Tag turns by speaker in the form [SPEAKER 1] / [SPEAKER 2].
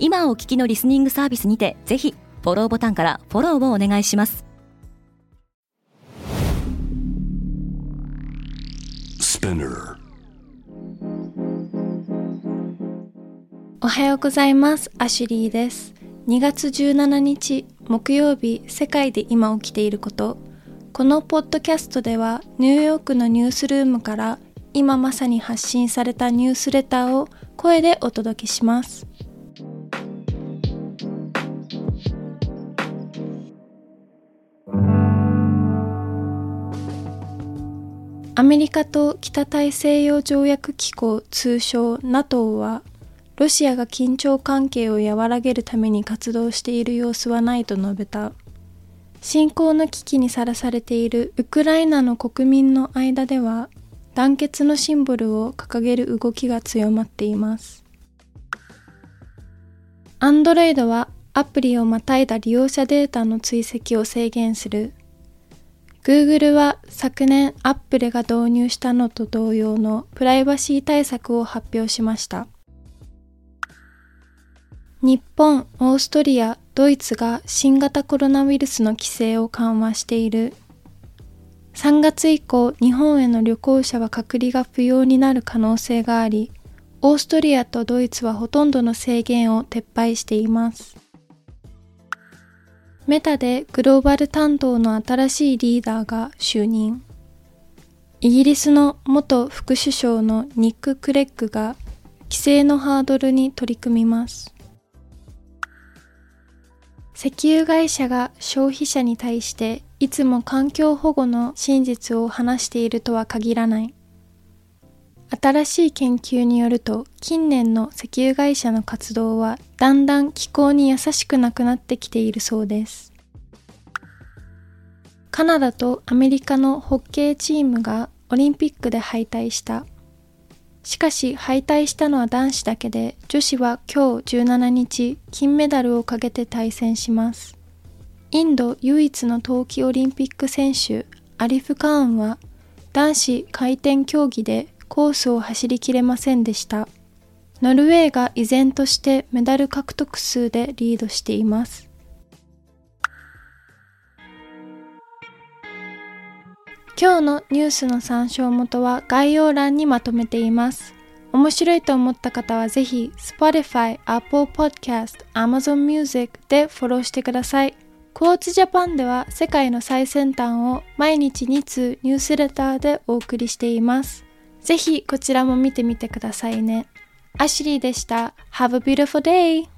[SPEAKER 1] 今お聞きのリスニングサービスにてぜひフォローボタンからフォローをお願いします。
[SPEAKER 2] おはようございます。アシュリーです。2月17日木曜日世界で今起きていること。このポッドキャストではニューヨークのニュースルームから今まさに発信されたニュースレターを声でお届けしますアメリカと北大西洋条約機構通称 NATO はロシアが緊張関係を和らげるために活動している様子はないと述べた。侵攻の危機にさらされているウクライナの国民の間では団結のシンボルを掲げる動きが強まっています。アンドロイドはアプリをまたいだ利用者データの追跡を制限する Google は昨年 Apple が導入したのと同様のプライバシー対策を発表しました。日本、オーストリア、ドイツが新型コロナウイルスの規制を緩和している。3月以降、日本への旅行者は隔離が不要になる可能性があり、オーストリアとドイツはほとんどの制限を撤廃しています。メタでグローバル担当の新しいリーダーが就任。イギリスの元副首相のニック・クレッグが規制のハードルに取り組みます。石油会社が消費者に対していつも環境保護の真実を話しているとは限らない。新しい研究によると近年の石油会社の活動はだんだん気候に優しくなくなってきているそうです。カナダとアメリカのホッケーチームがオリンピックで敗退した。しかし敗退したのは男子だけで女子は今日17日金メダルをかけて対戦します。インド唯一の冬季オリンピック選手アリフ・カーンは男子回転競技でコースを走りきれませんでした。ノルウェーが依然としてメダル獲得数でリードしています。今日のニュースの参照元は概要欄にまとめています。面白いと思った方はぜひ Spotify、Apple Podcast、Amazon Music でフォローしてください。クォーツジャパンでは世界の最先端を毎日2通ニュースレターでお送りしています。ぜひこちらも見てみてくださいね。アシュリーでした。Have a beautiful day!